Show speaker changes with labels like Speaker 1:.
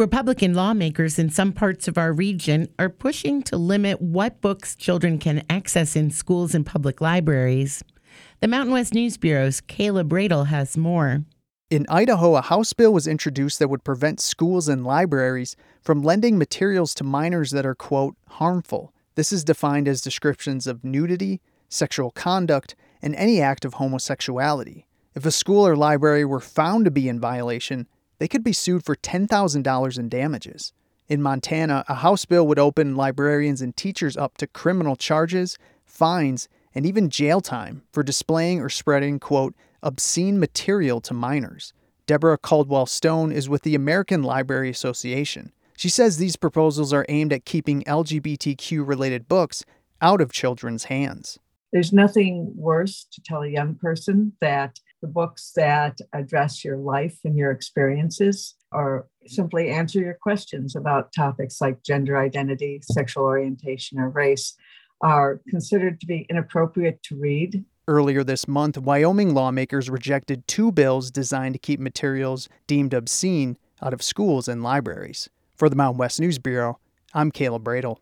Speaker 1: Republican lawmakers in some parts of our region are pushing to limit what books children can access in schools and public libraries. The Mountain West News Bureau's Caleb Bradel has more.
Speaker 2: In Idaho, a House bill was introduced that would prevent schools and libraries from lending materials to minors that are, quote, harmful. This is defined as descriptions of nudity, sexual conduct, and any act of homosexuality. If a school or library were found to be in violation, they could be sued for $10,000 in damages. In Montana, a House bill would open librarians and teachers up to criminal charges, fines, and even jail time for displaying or spreading, quote, obscene material to minors. Deborah Caldwell Stone is with the American Library Association. She says these proposals are aimed at keeping LGBTQ related books out of children's hands.
Speaker 3: There's nothing worse to tell a young person that the books that address your life and your experiences or simply answer your questions about topics like gender identity, sexual orientation, or race are considered to be inappropriate to read.
Speaker 2: Earlier this month, Wyoming lawmakers rejected two bills designed to keep materials deemed obscene out of schools and libraries. For the Mountain West News Bureau, I'm Caleb Bradel.